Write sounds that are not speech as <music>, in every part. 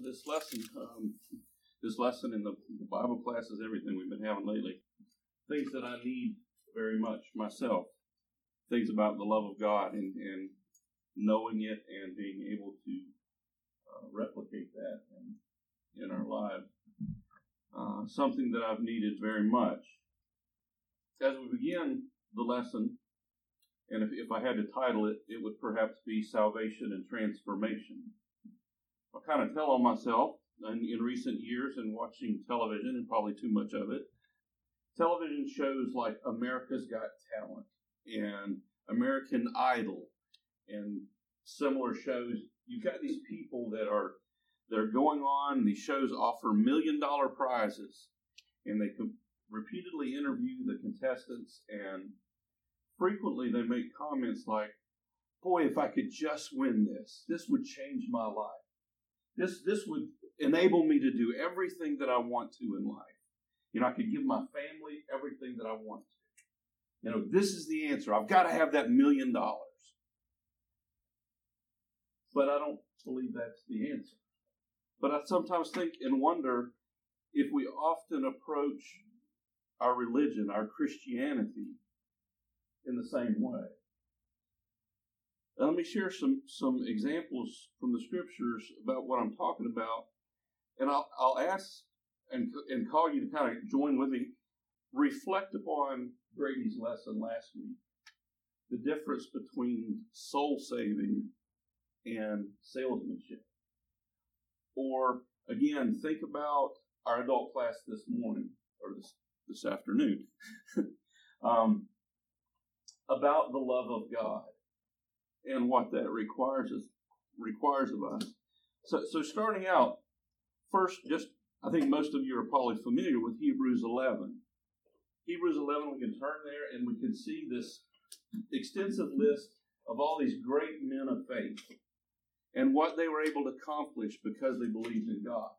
this lesson, um, this lesson in the, the Bible classes, everything we've been having lately, things that I need very much myself, things about the love of God and, and knowing it and being able to uh, replicate that in, in our lives. Uh, something that I've needed very much. As we begin the lesson, and if, if I had to title it, it would perhaps be Salvation and Transformation. I kind of tell on myself in, in recent years and watching television, and probably too much of it. Television shows like America's Got Talent and American Idol and similar shows. You've got these people that are they're going on. These shows offer million dollar prizes, and they repeatedly interview the contestants. And frequently, they make comments like, "Boy, if I could just win this, this would change my life." This, this would enable me to do everything that I want to in life. You know, I could give my family everything that I want to. You know, this is the answer. I've got to have that million dollars. But I don't believe that's the answer. But I sometimes think and wonder if we often approach our religion, our Christianity, in the same way. Let me share some, some examples from the scriptures about what I'm talking about. And I'll, I'll ask and, and call you to kind of join with me. Reflect upon Brady's lesson last week the difference between soul saving and salesmanship. Or, again, think about our adult class this morning or this, this afternoon <laughs> um, about the love of God and what that requires us requires of us. So, so starting out, first, just I think most of you are probably familiar with Hebrews 11. Hebrews 11, we can turn there and we can see this extensive list of all these great men of faith and what they were able to accomplish because they believed in God.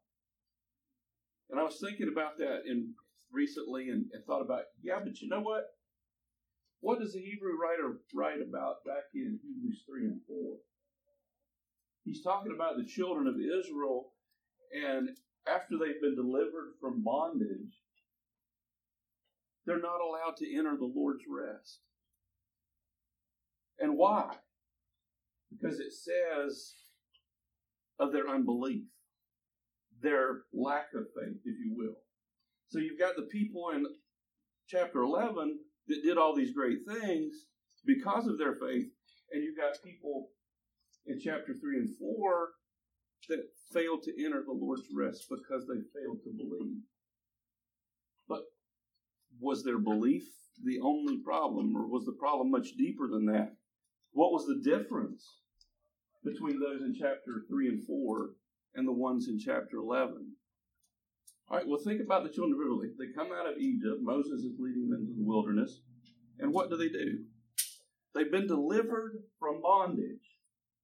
And I was thinking about that in recently and, and thought about, yeah, but you know what? What does the Hebrew writer write about back in Hebrews 3 and 4? He's talking about the children of Israel, and after they've been delivered from bondage, they're not allowed to enter the Lord's rest. And why? Because it says of their unbelief, their lack of faith, if you will. So you've got the people in chapter 11 that did all these great things because of their faith, and you've got people in chapter 3 and 4 that failed to enter the Lord's rest because they failed to believe. But was their belief the only problem, or was the problem much deeper than that? What was the difference between those in chapter 3 and 4 and the ones in chapter 11? All right, well, think about the children of Israel. They come out of Egypt. Moses is leading them into the wilderness. And what do they do? They've been delivered from bondage.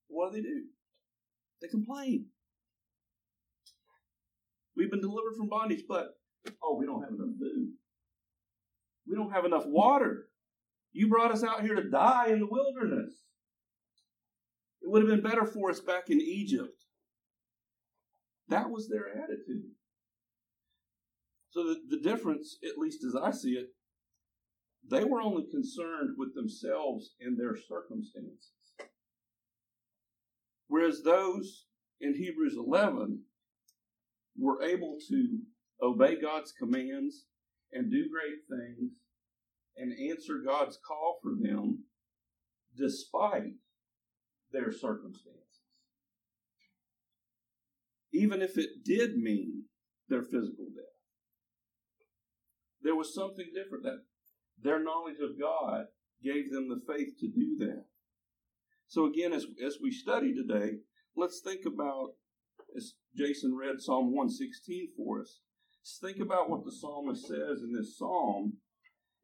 What do they do? They complain. We've been delivered from bondage, but, oh, we don't have enough food. We don't have enough water. You brought us out here to die in the wilderness. It would have been better for us back in Egypt. That was their attitude. So the, the difference, at least as I see it, they were only concerned with themselves and their circumstances. Whereas those in Hebrews 11 were able to obey God's commands and do great things and answer God's call for them despite their circumstances. Even if it did mean their physical death. There was something different that their knowledge of God gave them the faith to do that. So again, as, as we study today, let's think about, as Jason read Psalm 116 for us, let's think about what the psalmist says in this psalm.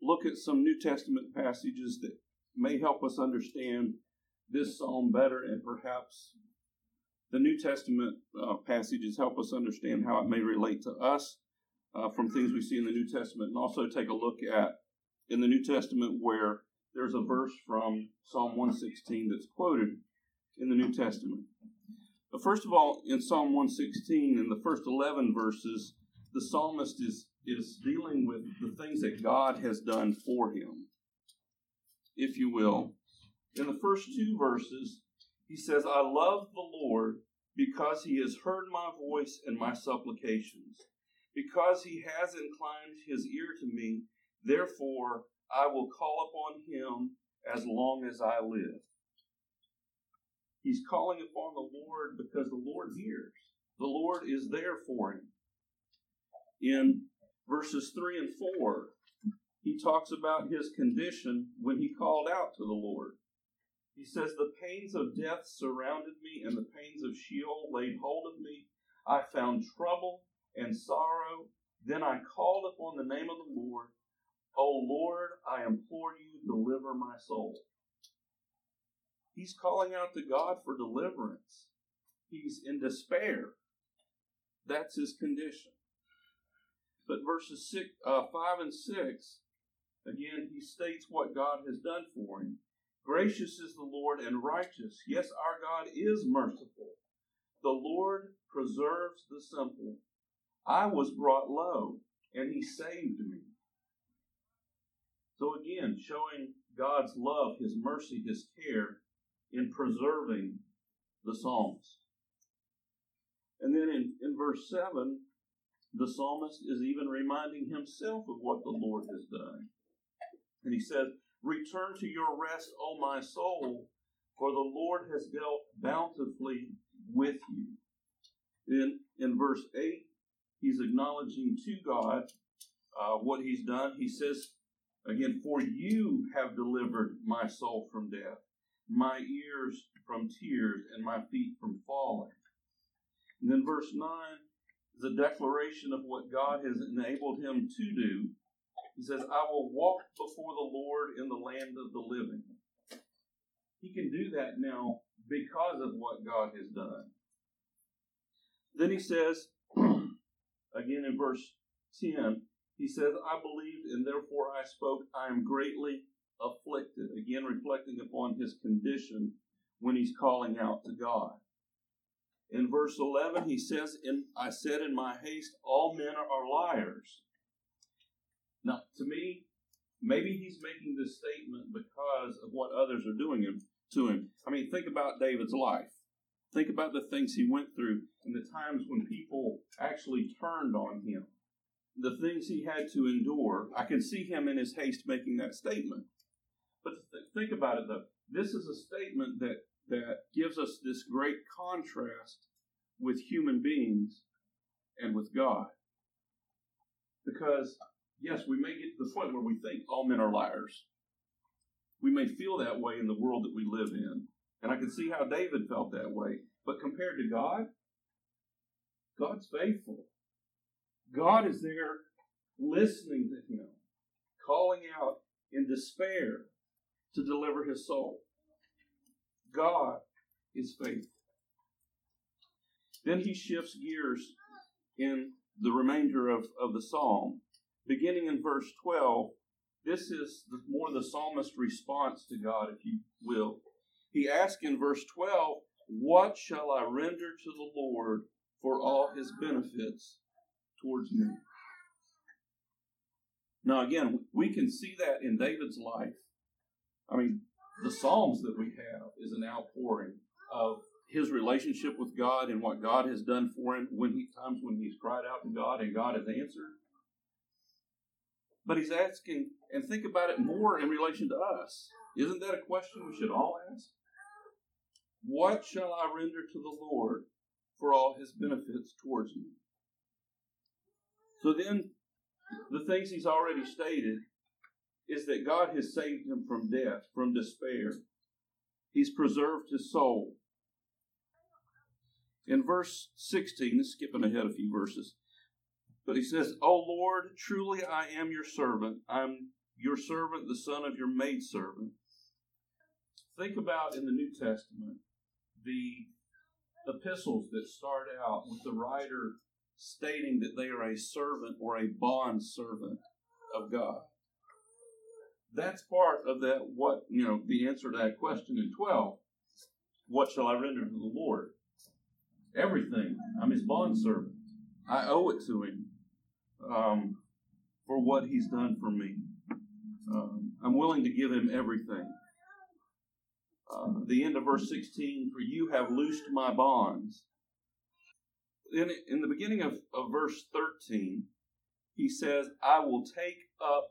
Look at some New Testament passages that may help us understand this psalm better and perhaps the New Testament uh, passages help us understand how it may relate to us uh, from things we see in the New Testament, and also take a look at in the New Testament where there's a verse from Psalm 116 that's quoted in the New Testament. But First of all, in Psalm 116, in the first 11 verses, the psalmist is, is dealing with the things that God has done for him, if you will. In the first two verses, he says, I love the Lord because he has heard my voice and my supplications. Because he has inclined his ear to me, therefore I will call upon him as long as I live. He's calling upon the Lord because the Lord hears. The Lord is there for him. In verses 3 and 4, he talks about his condition when he called out to the Lord. He says, The pains of death surrounded me, and the pains of Sheol laid hold of me. I found trouble and sorrow. Then I called upon the name of the Lord. O Lord, I implore you, deliver my soul. He's calling out to God for deliverance. He's in despair. That's his condition. But verses six, uh, 5 and 6, again, he states what God has done for him. Gracious is the Lord and righteous. Yes, our God is merciful. The Lord preserves the simple. I was brought low, and he saved me. So again, showing God's love, his mercy, his care in preserving the Psalms. And then in, in verse 7, the psalmist is even reminding himself of what the Lord has done. And he says, Return to your rest, O my soul, for the Lord has dealt bountifully with you. In, in verse 8, he's acknowledging to God uh, what he's done. He says, again, For you have delivered my soul from death, my ears from tears, and my feet from falling. And then verse 9 is a declaration of what God has enabled him to do. He says, I will walk before the Lord in the land of the living. He can do that now because of what God has done. Then he says, <clears throat> again in verse 10, he says, I believed and therefore I spoke. I am greatly afflicted. Again, reflecting upon his condition when he's calling out to God. In verse 11, he says, in, I said in my haste, all men are liars. Now, to me, maybe he's making this statement because of what others are doing him, to him. I mean, think about David's life. Think about the things he went through and the times when people actually turned on him. The things he had to endure. I can see him in his haste making that statement. But th- think about it though. This is a statement that that gives us this great contrast with human beings and with God. Because, yes, we may get to the point where we think all men are liars. We may feel that way in the world that we live in. And I can see how David felt that way. But compared to God, God's faithful. God is there listening to him, calling out in despair to deliver his soul. God is faithful. Then he shifts gears in the remainder of, of the psalm. Beginning in verse 12, this is the, more the psalmist's response to God, if you will. He asks in verse 12, What shall I render to the Lord for all his benefits towards me? Now, again, we can see that in David's life. I mean, the Psalms that we have is an outpouring of his relationship with God and what God has done for him when he times when he's cried out to God and God has answered. But he's asking, and think about it more in relation to us. Isn't that a question we should all ask? What shall I render to the Lord for all his benefits towards me? So then, the things he's already stated is that God has saved him from death, from despair. He's preserved his soul. In verse 16, skipping ahead a few verses, but he says, O Lord, truly I am your servant. I'm your servant, the son of your maidservant. Think about in the New Testament the epistles that start out with the writer stating that they are a servant or a bond servant of God. That's part of that, what, you know, the answer to that question in 12. What shall I render to the Lord? everything. I'm his bondservant. I owe it to him um, for what he's done for me. Um, I'm willing to give him everything. Uh, the end of verse 16, for you have loosed my bonds. In, in the beginning of, of verse 13, he says, I will take up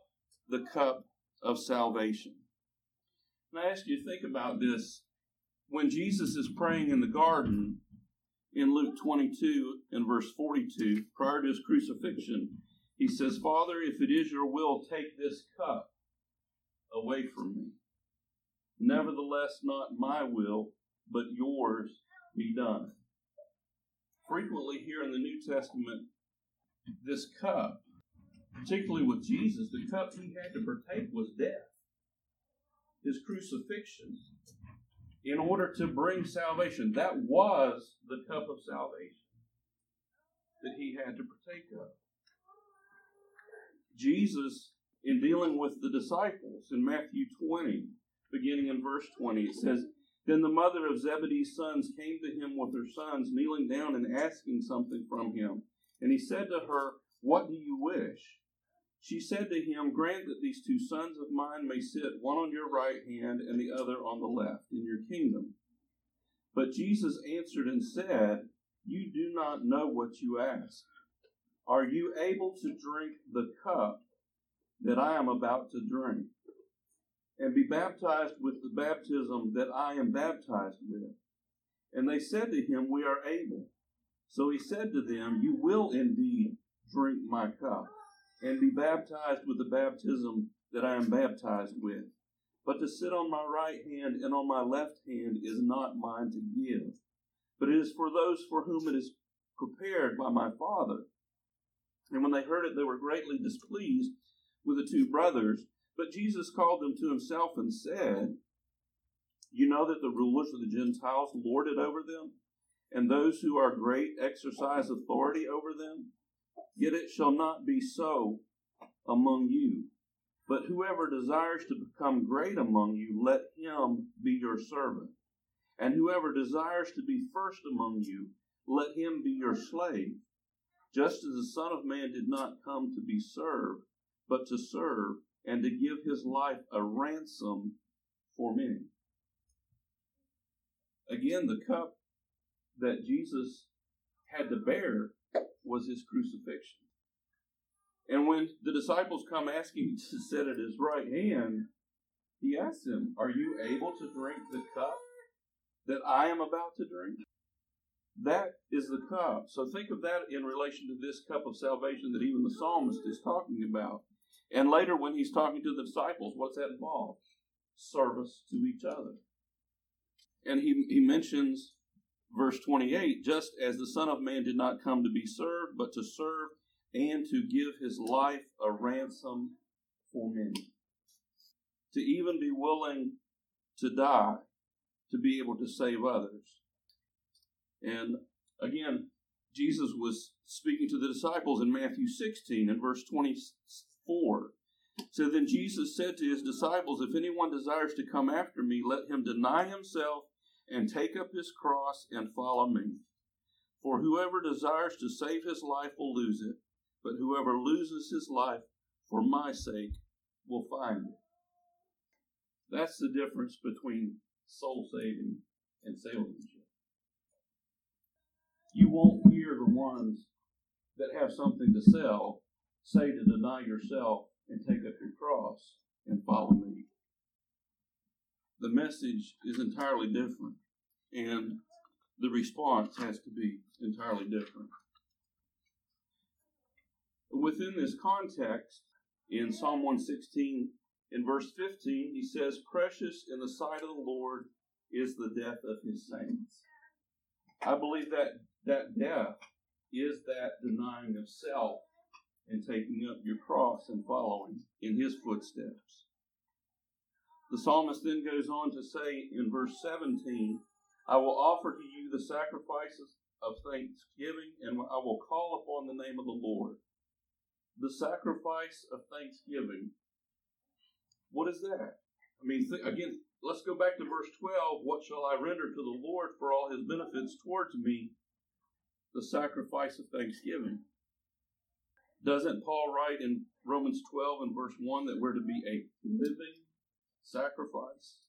the cup of salvation. And I ask you to think about this. When Jesus is praying in the garden in Luke 22 and verse 42, prior to his crucifixion, he says, Father, if it is your will, take this cup away from me. Nevertheless, not my will, but yours be done. Frequently, here in the New Testament, this cup, particularly with Jesus, the cup he had to partake was death, his crucifixion, in order to bring salvation. That was the cup of salvation that he had to partake of. Jesus, in dealing with the disciples in Matthew 20, beginning in verse 20. It says, Then the mother of Zebedee's sons came to him with her sons, kneeling down and asking something from him. And he said to her, What do you wish? She said to him, Grant that these two sons of mine may sit, one on your right hand and the other on the left, in your kingdom. But Jesus answered and said, You do not know what you ask. Are you able to drink the cup that I am about to drink? And be baptized with the baptism that I am baptized with. And they said to him, We are able. So he said to them, You will indeed drink my cup, and be baptized with the baptism that I am baptized with. But to sit on my right hand and on my left hand is not mine to give, but it is for those for whom it is prepared by my Father. And when they heard it, they were greatly displeased with the two brothers. But Jesus called them to himself and said, You know that the rulers of the Gentiles lord it over them, and those who are great exercise authority over them? Yet it shall not be so among you. But whoever desires to become great among you, let him be your servant. And whoever desires to be first among you, let him be your slave. Just as the Son of Man did not come to be served, but to serve and to give his life a ransom for many. Again, the cup that Jesus had to bear was his crucifixion. And when the disciples come asking <laughs> to sit at his right hand, he asks them, Are you able to drink the cup that I am about to drink? That is the cup. So think of that in relation to this cup of salvation that even the psalmist is talking about. And later, when he's talking to the disciples, what's that involve? Service to each other. And he, he mentions verse 28 just as the Son of Man did not come to be served, but to serve and to give his life a ransom for many. To even be willing to die to be able to save others. And again, Jesus was speaking to the disciples in Matthew 16 and verse 20, 4. So then Jesus said to his disciples, If anyone desires to come after me, let him deny himself and take up his cross and follow me. For whoever desires to save his life will lose it, but whoever loses his life for my sake will find it. That's the difference between soul saving and salesmanship. You won't hear the ones that have something to sell say to deny yourself and take up your cross and follow me. The message is entirely different, and the response has to be entirely different. Within this context, in Psalm 116, in verse 15, he says, Precious in the sight of the Lord is the death of his saints. I believe that that death is that denying of self and taking up your cross and following in his footsteps. The psalmist then goes on to say in verse 17, I will offer to you the sacrifices of thanksgiving, and I will call upon the name of the Lord. The sacrifice of thanksgiving. What is that? I mean, th- again, let's go back to verse 12. What shall I render to the Lord for all his benefits towards me? the sacrifice of thanksgiving. Doesn't Paul write in Romans 12 and verse 1 that we're to be a living sacrifice?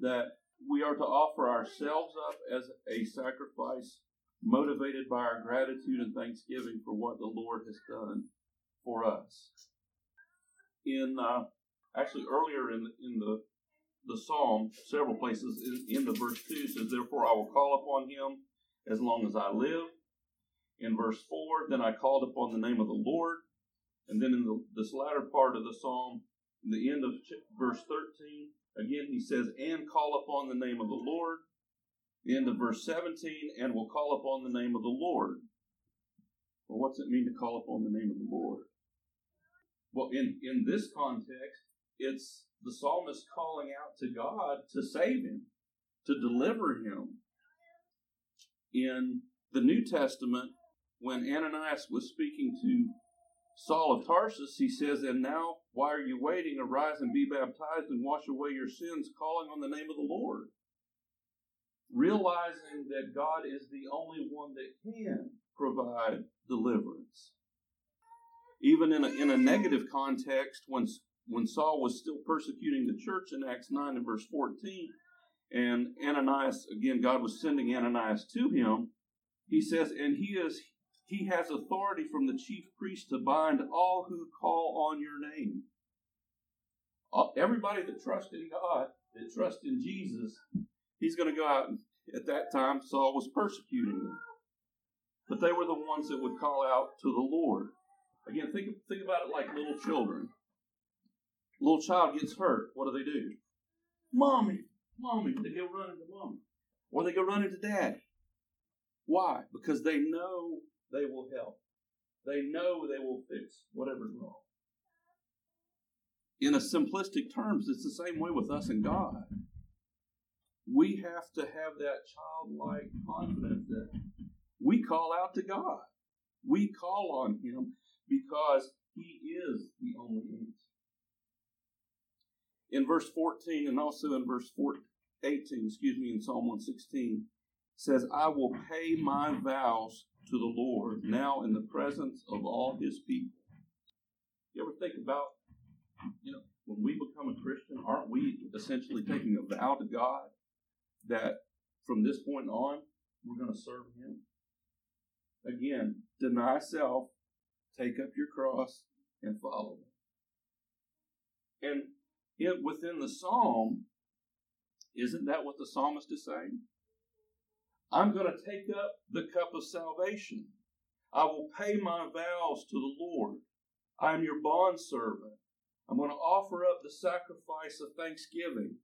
That we are to offer ourselves up as a sacrifice motivated by our gratitude and thanksgiving for what the Lord has done for us. In uh, actually earlier in in the the psalm, several places in, in the verse two says, "Therefore I will call upon Him as long as I live." In verse four, then I called upon the name of the Lord, and then in the, this latter part of the psalm, the end of verse thirteen, again he says, "And call upon the name of the Lord." The end of verse 17, and will call upon the name of the Lord. Well, what's it mean to call upon the name of the Lord? Well, in, in this context, it's the psalmist calling out to God to save him, to deliver him. In the New Testament, when Ananias was speaking to Saul of Tarsus, he says, And now, why are you waiting? Arise and be baptized and wash away your sins, calling on the name of the Lord realizing that God is the only one that can provide deliverance. Even in a, in a negative context, when, when Saul was still persecuting the church in Acts 9 and verse 14, and Ananias, again, God was sending Ananias to him, he says, and he is he has authority from the chief priest to bind all who call on your name. Uh, everybody that trusts in God, that trusts in Jesus, he's going to go out and at that time Saul was persecuting them. But they were the ones that would call out to the Lord. Again, think, think about it like little children. A little child gets hurt. What do they do? Mommy, mommy. They go running to mommy. Or they go running to daddy. Why? Because they know they will help. They know they will fix whatever's wrong. In a simplistic terms, it's the same way with us and God we have to have that childlike confidence that we call out to God. We call on Him because He is the only answer. In verse 14 and also in verse 14, 18, excuse me, in Psalm 116, says, I will pay my vows to the Lord now in the presence of all His people. You ever think about, you know, when we become a Christian, aren't we essentially taking a vow to God? that from this point on, we're going to serve Him. Again, deny self, take up your cross, and follow Him. And it, within the psalm, isn't that what the psalmist is saying? I'm going to take up the cup of salvation. I will pay my vows to the Lord. I am your bondservant. I'm going to offer up the sacrifice of thanksgiving.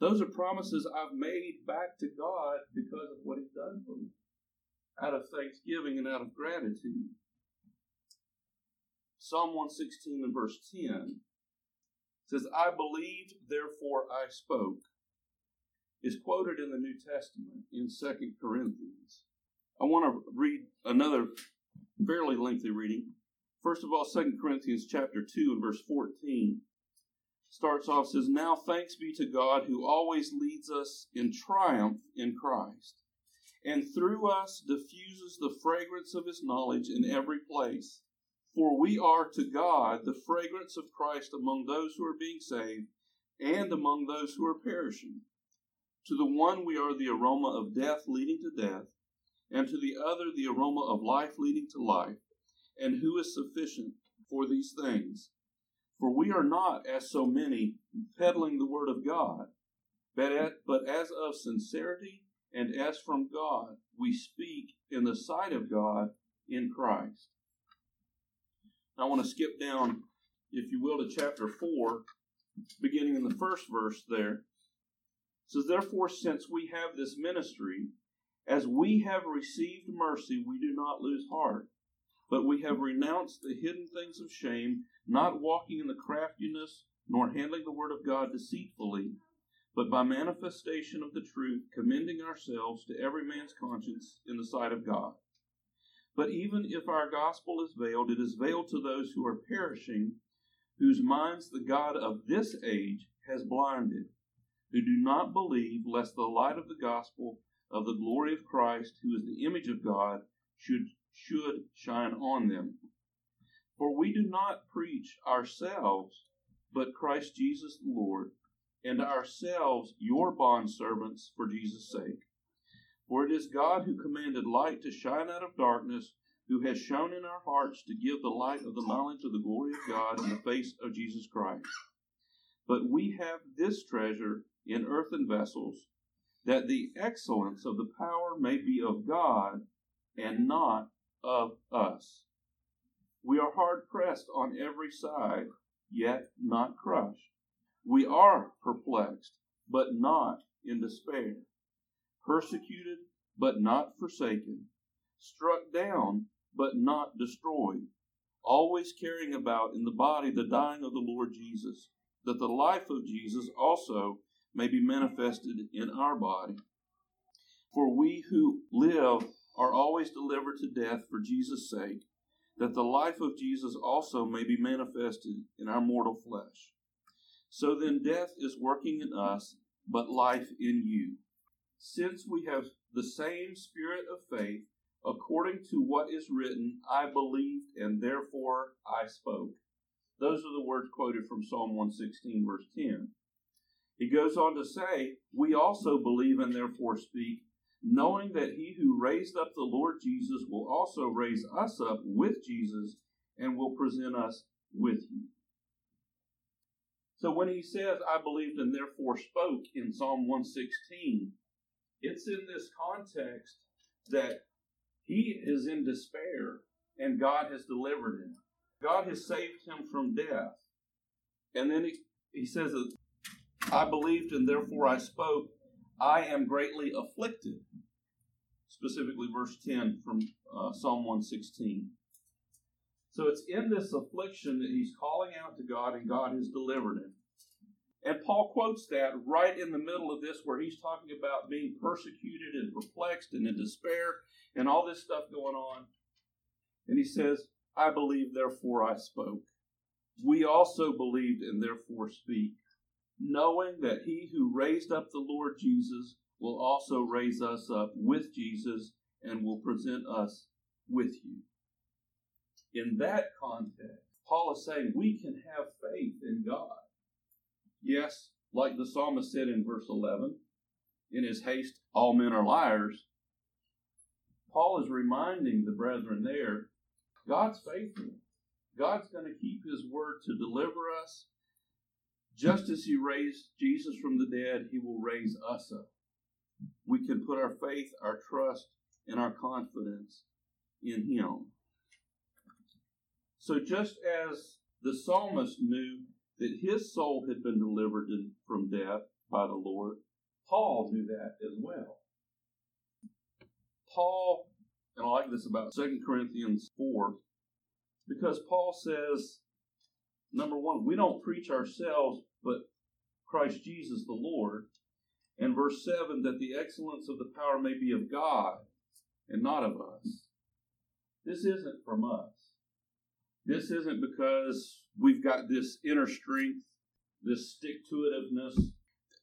Those are promises I've made back to God because of what He's done for me, out of thanksgiving and out of gratitude. Psalm 116 and verse 10 says, I believed, therefore I spoke, is quoted in the New Testament in 2 Corinthians. I want to read another fairly lengthy reading. First of all, 2 Corinthians chapter 2 and verse 14 starts off says, Now thanks be to God who always leads us in triumph in Christ, and through us diffuses the fragrance of his knowledge in every place. For we are to God the fragrance of Christ among those who are being saved and among those who are perishing. To the one we are the aroma of death leading to death, and to the other the aroma of life leading to life. And who is sufficient for these things? For we are not, as so many, peddling the word of God, but, at, but as of sincerity and as from God, we speak in the sight of God in Christ. I want to skip down, if you will, to chapter 4, beginning in the first verse there. Says, Therefore, since we have this ministry, as we have received mercy, we do not lose heart, but we have renounced the hidden things of shame not walking in the craftiness, nor handling the word of God deceitfully, but by manifestation of the truth, commending ourselves to every man's conscience in the sight of God. But even if our gospel is veiled, it is veiled to those who are perishing, whose minds the God of this age has blinded, who do not believe, lest the light of the gospel of the glory of Christ, who is the image of God, should, should shine on them. For we do not preach ourselves, but Christ Jesus the Lord, and ourselves your bondservants for Jesus' sake. For it is God who commanded light to shine out of darkness, who has shown in our hearts to give the light of the knowledge of the glory of God in the face of Jesus Christ. But we have this treasure in earthen vessels, that the excellence of the power may be of God and not of us. We are hard pressed on every side, yet not crushed. We are perplexed, but not in despair. Persecuted, but not forsaken. Struck down, but not destroyed. Always carrying about in the body the dying of the Lord Jesus, that the life of Jesus also may be manifested in our body. For we who live are always delivered to death for Jesus' sake, that the life of Jesus also may be manifested in our mortal flesh. So then, death is working in us, but life in you. Since we have the same spirit of faith, according to what is written, I believed and therefore I spoke. Those are the words quoted from Psalm 116, verse 10. He goes on to say, We also believe and therefore speak, knowing that he who raised up the Lord Jesus will also raise us up with Jesus and will present us with you. So when he says, I believed and therefore spoke in Psalm 116, it's in this context that he is in despair and God has delivered him. God has saved him from death. And then he, he says that I believed and therefore I spoke. I am greatly afflicted. Specifically, verse 10 from uh, Psalm 116. So it's in this affliction that he's calling out to God, and God has delivered him. And Paul quotes that right in the middle of this, where he's talking about being persecuted and perplexed and in despair and all this stuff going on. And he says, I believe, therefore I spoke. We also believed and therefore speak knowing that he who raised up the Lord Jesus will also raise us up with Jesus and will present us with you. In that context, Paul is saying we can have faith in God. Yes, like the psalmist said in verse 11, in his haste, all men are liars. Paul is reminding the brethren there God's faithful. God's going to keep his word to deliver us just as he raised Jesus from the dead, he will raise us up. We can put our faith, our trust, and our confidence in him. So, just as the psalmist knew that his soul had been delivered from death by the Lord, Paul knew that as well. Paul, and I like this about 2 Corinthians 4, because Paul says number one, we don't preach ourselves, but Christ Jesus the Lord. And verse 7 that the excellence of the power may be of God and not of us. This isn't from us. This isn't because we've got this inner strength, this stick to itiveness.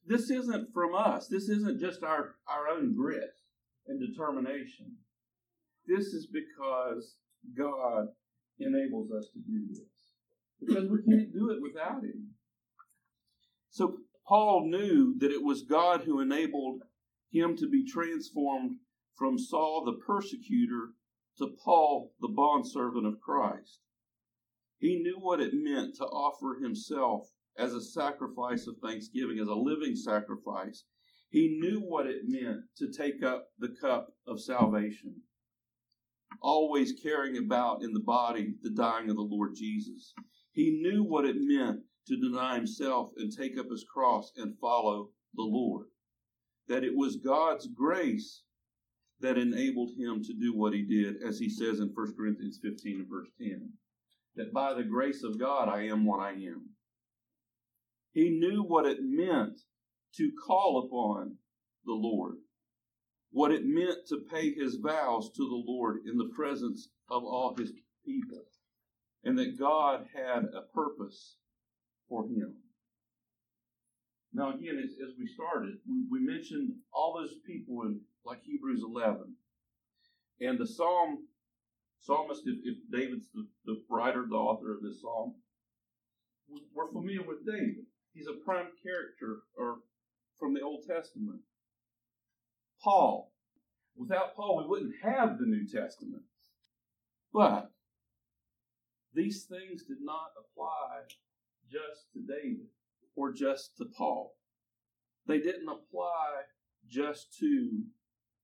This isn't from us. This isn't just our, our own grit and determination. This is because God enables us to do this because we can't do it without Him. So Paul knew that it was God who enabled him to be transformed from Saul the persecutor to Paul the bondservant of Christ. He knew what it meant to offer himself as a sacrifice of thanksgiving, as a living sacrifice. He knew what it meant to take up the cup of salvation, always carrying about in the body the dying of the Lord Jesus. He knew what it meant to deny himself and take up his cross and follow the Lord. That it was God's grace that enabled him to do what he did, as he says in 1 Corinthians 15 and verse 10. That by the grace of God I am what I am. He knew what it meant to call upon the Lord, what it meant to pay his vows to the Lord in the presence of all his people and that God had a purpose for him. Now, again, as, as we started, we, mentioned all those people in like Hebrews 11. And the psalm, psalmist, if, if David's the, the writer, the author of this psalm, we're familiar with David. He's a prime character or from the Old Testament. Paul. Without Paul, we wouldn't have the New Testament. But these things did not apply just to David or just to Paul. They didn't apply just to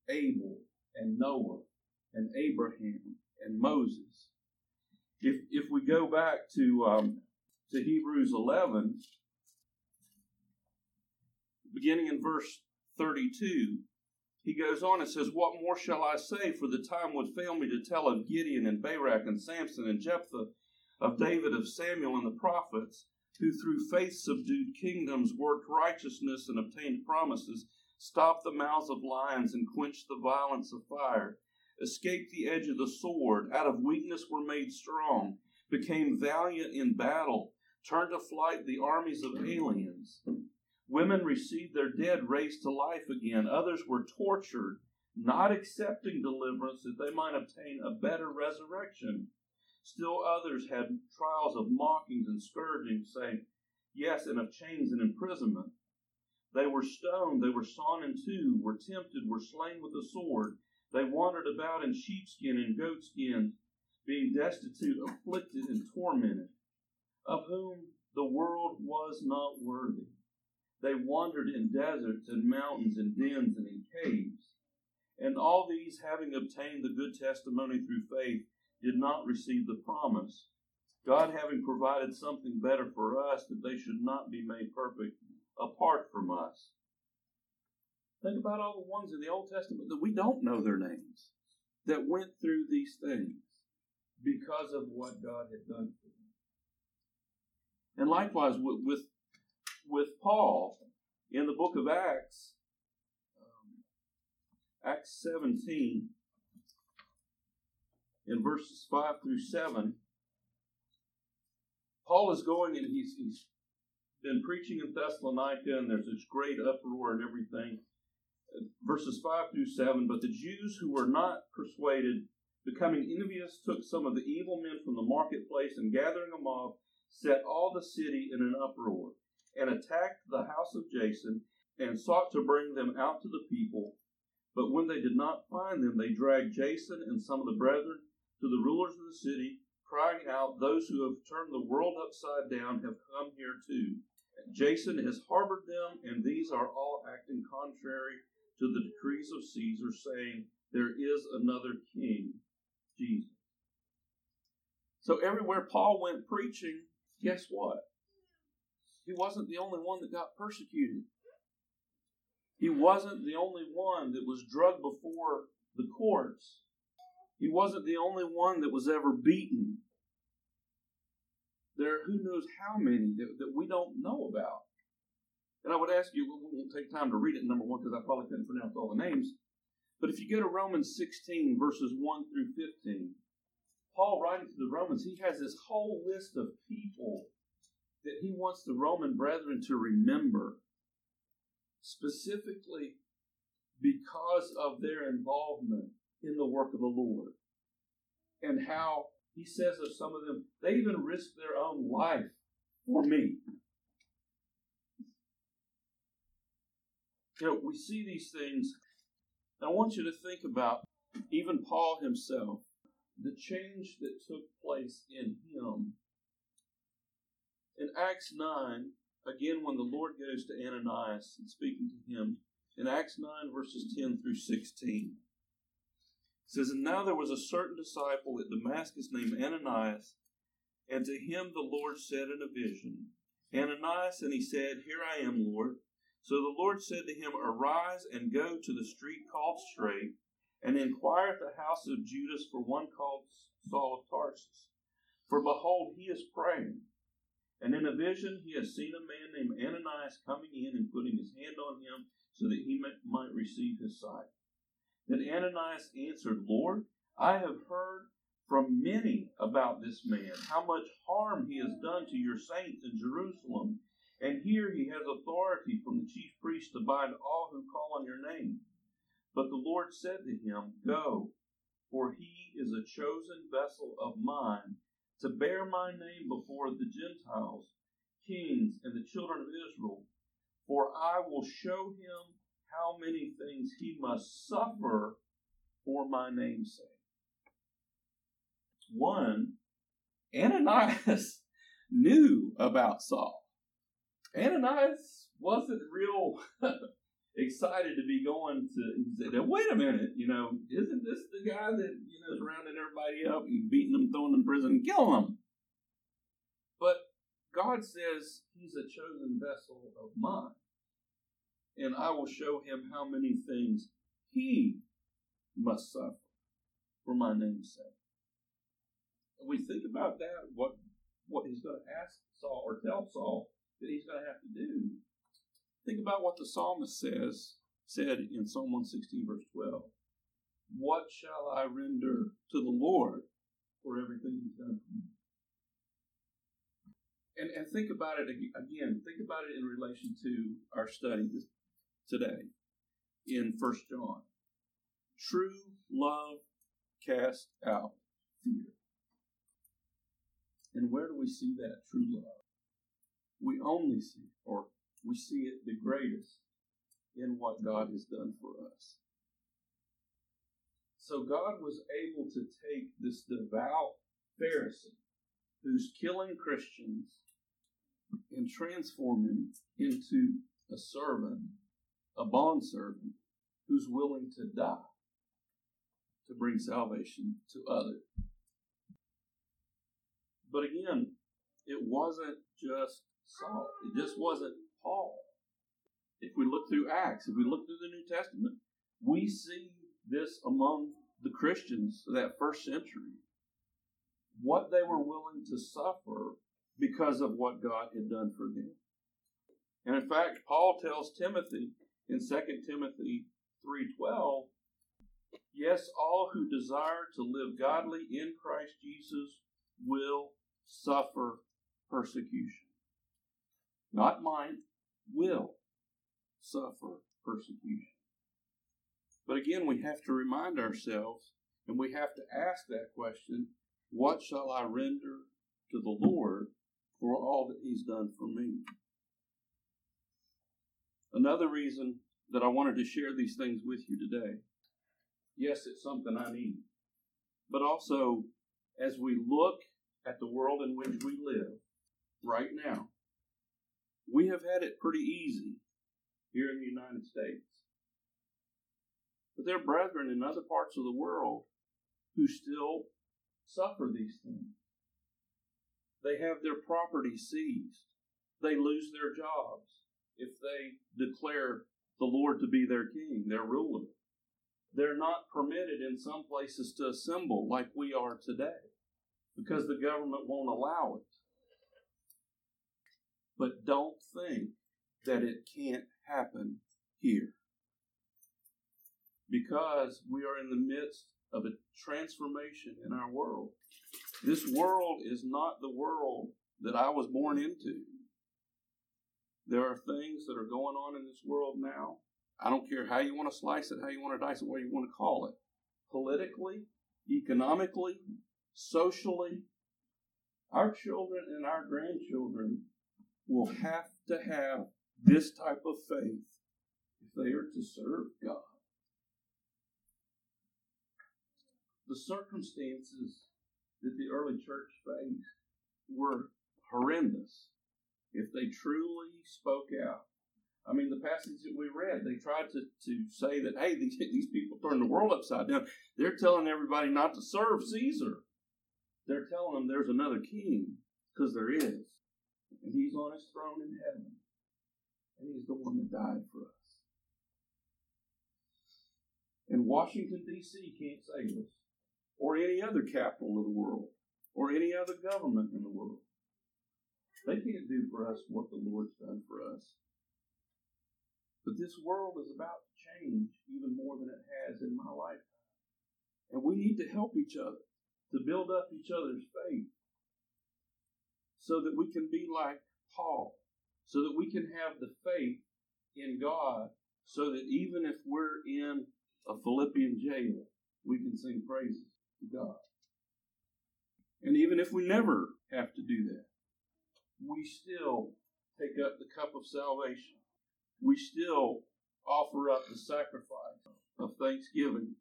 Abel and Noah and Abraham and Moses. If, if we go back to, um, to Hebrews 11, beginning in verse 32, he goes on and says, What more shall I say? For the time would fail me to tell of Gideon and Barak and Samson and Jephthah, of David, of Samuel and the prophets, who through faith subdued kingdoms, worked righteousness and obtained promises, stopped the mouths of lions and quenched the violence of fire, escaped the edge of the sword, out of weakness were made strong, became valiant in battle, turned to flight the armies of aliens. Women received their dead raised to life again. Others were tortured, not accepting deliverance that they might obtain a better resurrection. Still others had trials of mockings and scourgings, saying, Yes, and of chains and imprisonment. They were stoned, they were sawn in two, were tempted, were slain with the sword. They wandered about in sheepskin and goatskin, being destitute, afflicted, and tormented, of whom the world was not worthy. They wandered in deserts and mountains and dens and in caves. And all these, having obtained the good testimony through faith, did not receive the promise. God having provided something better for us, that they should not be made perfect apart from us. Think about all the ones in the Old Testament that we don't know their names, that went through these things because of what God had done for them. And likewise, with, with with Paul in the book of Acts, um, Acts 17, in verses 5 through 7. Paul is going and he's, he's been preaching in Thessalonica, and there's this great uproar and everything. Verses 5 through 7 But the Jews who were not persuaded, becoming envious, took some of the evil men from the marketplace, and gathering a mob, set all the city in an uproar and attacked the house of Jason and sought to bring them out to the people. But when they did not find them, they dragged Jason and some of the brethren to the rulers of the city, crying out, Those who have turned the world upside down have come here too. Jason has harbored them, and these are all acting contrary to the decrees of Caesar, saying, There is another king, Jesus. So everywhere Paul went preaching, guess what? He wasn't the only one that got persecuted. He wasn't the only one that was drugged before the courts. He wasn't the only one that was ever beaten. There are who knows how many that, that we don't know about. And I would ask you, we won't take time to read it, number one, because I probably couldn't pronounce all the names. But if you go to Romans 16, verses 1 through 15, Paul writing to the Romans, he has this whole list of people that he wants the Roman brethren to remember, specifically because of their involvement in the work of the Lord. And how he says of some of them, they even risked their own life for me. You know, we see these things. I want you to think about even Paul himself, the change that took place in him in Acts 9, again, when the Lord goes to Ananias and speaking to him, in Acts 9, verses 10 through 16, it says, And now there was a certain disciple at Damascus named Ananias, and to him the Lord said in a vision, Ananias, and he said, Here I am, Lord. So the Lord said to him, Arise and go to the street called Straight, and inquire at the house of Judas for one called Saul of Tarsus. For behold, he is praying. And in a vision, he has seen a man named Ananias coming in and putting his hand on him so that he might receive his sight. Then Ananias answered, Lord, I have heard from many about this man, how much harm he has done to your saints in Jerusalem. And here he has authority from the chief priest to bind all who call on your name. But the Lord said to him, Go, for he is a chosen vessel of mine to bear my name before the Gentiles, kings, and the children of Israel. For I will show him how many things he must suffer for my name's sake. One, Ananias <laughs> knew about Saul. Ananias wasn't real <laughs> excited to be going to. He said, "Wait a minute, you know, isn't this the guy that you know is rounding everybody up and beating them, throwing them in prison, killing them?" But God says he's a chosen vessel of mine, and I will show him how many things he must suffer for my name's sake. And we think about that, what what he's going to ask Saul or tell Saul that he's going to have to do. Think about what the psalmist says, said in Psalm 116, verse 12. What shall I render to the Lord for everything he's done for me? And, and think about it again, think about it in relation to our study this, today in First John. True love casts out fear. And where do we see that true love? We only see, or we see it the greatest in what God has done for us. So God was able to take this devout Pharisee who's killing Christians and transform him into a servant, a bondservant, who's willing to die to bring salvation to others. But again, it wasn't just Saul. It just wasn't Paul. If we look through Acts, if we look through the New Testament, we see this among the Christians of that first century. What they were willing to suffer because of what God had done for them. And in fact, Paul tells Timothy in 2 Timothy 3:12, yes, all who desire to live godly in Christ Jesus will suffer persecution. Not mine, will suffer persecution. But again, we have to remind ourselves and we have to ask that question what shall I render to the Lord for all that He's done for me? Another reason that I wanted to share these things with you today yes, it's something I need, but also as we look at the world in which we live right now, we have had it pretty easy here in the United States. But there are brethren in other parts of the world who still suffer these things. They have their property seized. They lose their jobs if they declare the Lord to be their king, their ruler. They're not permitted in some places to assemble like we are today because the government won't allow it. But don't think that it can't happen here. Because we are in the midst of a transformation in our world. This world is not the world that I was born into. There are things that are going on in this world now. I don't care how you want to slice it, how you want to dice it, what you want to call it. Politically, economically, socially, our children and our grandchildren will have to have this type of faith if they are to serve God. The circumstances that the early church faced were horrendous if they truly spoke out. I mean, the passage that we read, they tried to, to say that, hey, these, <laughs> these people turned the world upside down. They're telling everybody not to serve Caesar. They're telling them there's another king, because there is. And he's on his throne in heaven. And he's the one that died for us. And Washington, D.C. can't save us, or any other capital of the world, or any other government in the world. They can't do for us what the Lord's done for us. But this world is about to change even more than it has in my lifetime. And we need to help each other to build up each other's faith so that we can be like Paul, so that we can have the faith in God, so that even if we're in a Philippian jail, we can sing praises to God. And even if we never have to do that, we still take up the cup of salvation. We still offer up the sacrifice of thanksgiving.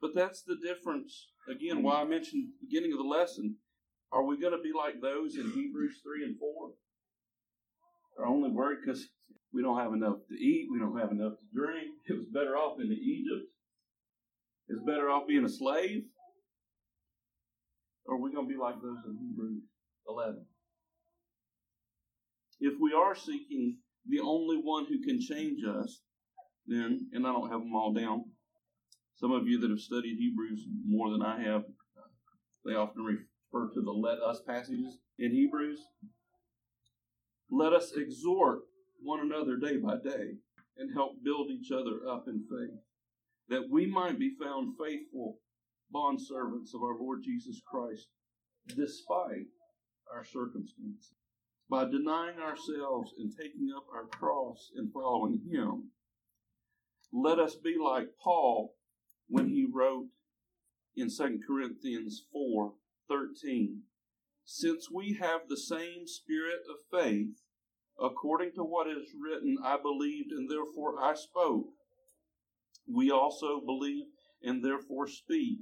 But that's the difference. Again, why I mentioned the beginning of the lesson. Are we going to be like those in Hebrews 3 and 4? Are only worried because we don't have enough to eat, we don't have enough to drink. It was better off in Egypt. It's better off being a slave. Or are we going to be like those in Hebrews 11? If we are seeking the only one who can change us, then, and I don't have them all down, some of you that have studied Hebrews more than I have, they often refer to the let us passages in Hebrews. Let us exhort one another day by day and help build each other up in faith, that we might be found faithful bondservants of our Lord Jesus Christ, despite our circumstances. By denying ourselves and taking up our cross and following Him, let us be like Paul when he wrote in 2 Corinthians 4 13, Since we have the same spirit of faith, according to what is written, I believed and therefore I spoke. We also believe and therefore speak,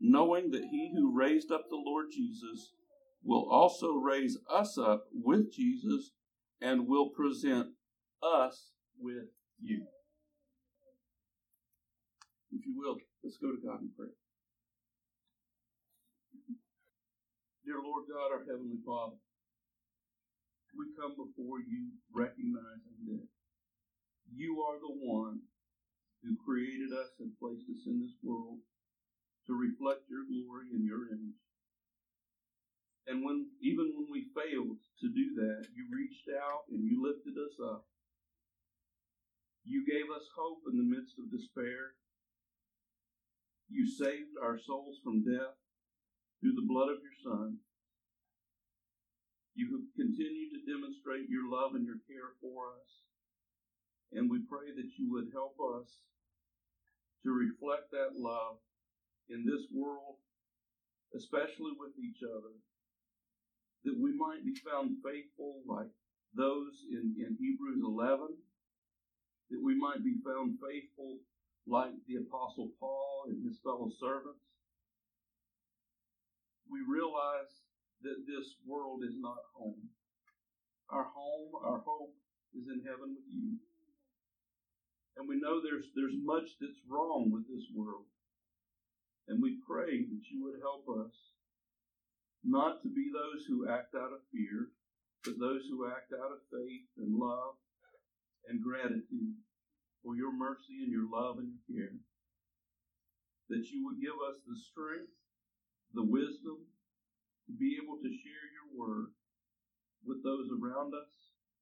knowing that he who raised up the Lord Jesus will also raise us up with Jesus and will present us with you. If you will, let's go to God in prayer. Dear Lord God, our Heavenly Father, we come before you recognizing that you are the one who created us and placed us in this world to reflect your glory and your image. And when even when we failed to do that, you reached out and you lifted us up. You gave us hope in the midst of despair. You saved our souls from death through the blood of your Son. You have continued to demonstrate your love and your care for us. And we pray that you would help us to reflect that love in this world, especially with each other, that we might be found faithful like those in, in Hebrews 11, that we might be found faithful like the Apostle Paul and his fellow servants. We realize that this world is not home. Our home, our hope is in heaven with you. And we know there's there's much that's wrong with this world. And we pray that you would help us not to be those who act out of fear, but those who act out of faith and love and gratitude for your mercy and your love and your care. That you would give us the strength, the wisdom, to be able to share your word with those around us,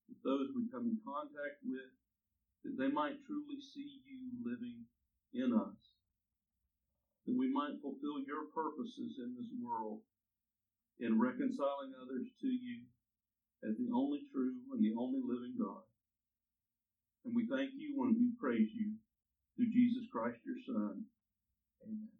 with those we come in contact with, that they might truly see you living in us, that we might fulfill your purposes in this world in reconciling others to you as the only true and the only living God. And we thank you when we praise you through Jesus Christ, your Son. Amen.